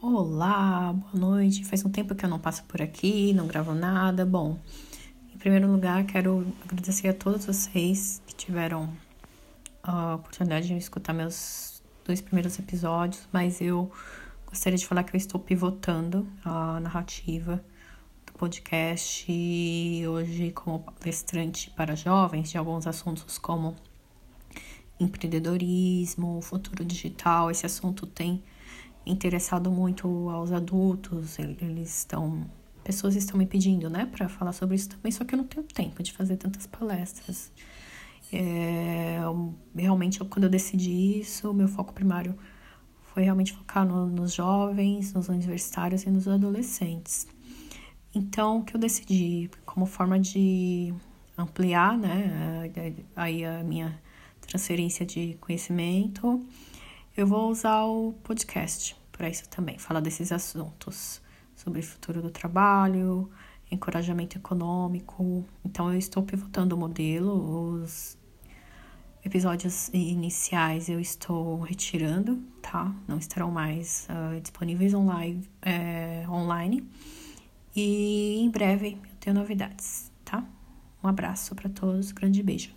Olá, boa noite. Faz um tempo que eu não passo por aqui, não gravo nada. Bom, em primeiro lugar, quero agradecer a todos vocês que tiveram a oportunidade de escutar meus dois primeiros episódios, mas eu gostaria de falar que eu estou pivotando a narrativa do podcast hoje como palestrante para jovens de alguns assuntos como empreendedorismo, futuro digital. Esse assunto tem interessado muito aos adultos, eles estão. Pessoas estão me pedindo, né, para falar sobre isso também, só que eu não tenho tempo de fazer tantas palestras. É, realmente, quando eu decidi isso, meu foco primário foi realmente focar no, nos jovens, nos universitários e nos adolescentes. Então, o que eu decidi, como forma de ampliar, né, aí a minha transferência de conhecimento, eu vou usar o podcast para isso também, falar desses assuntos sobre o futuro do trabalho, encorajamento econômico. Então, eu estou pivotando o modelo, os episódios iniciais eu estou retirando, tá? Não estarão mais uh, disponíveis online, é, online. E em breve eu tenho novidades, tá? Um abraço para todos, grande beijo.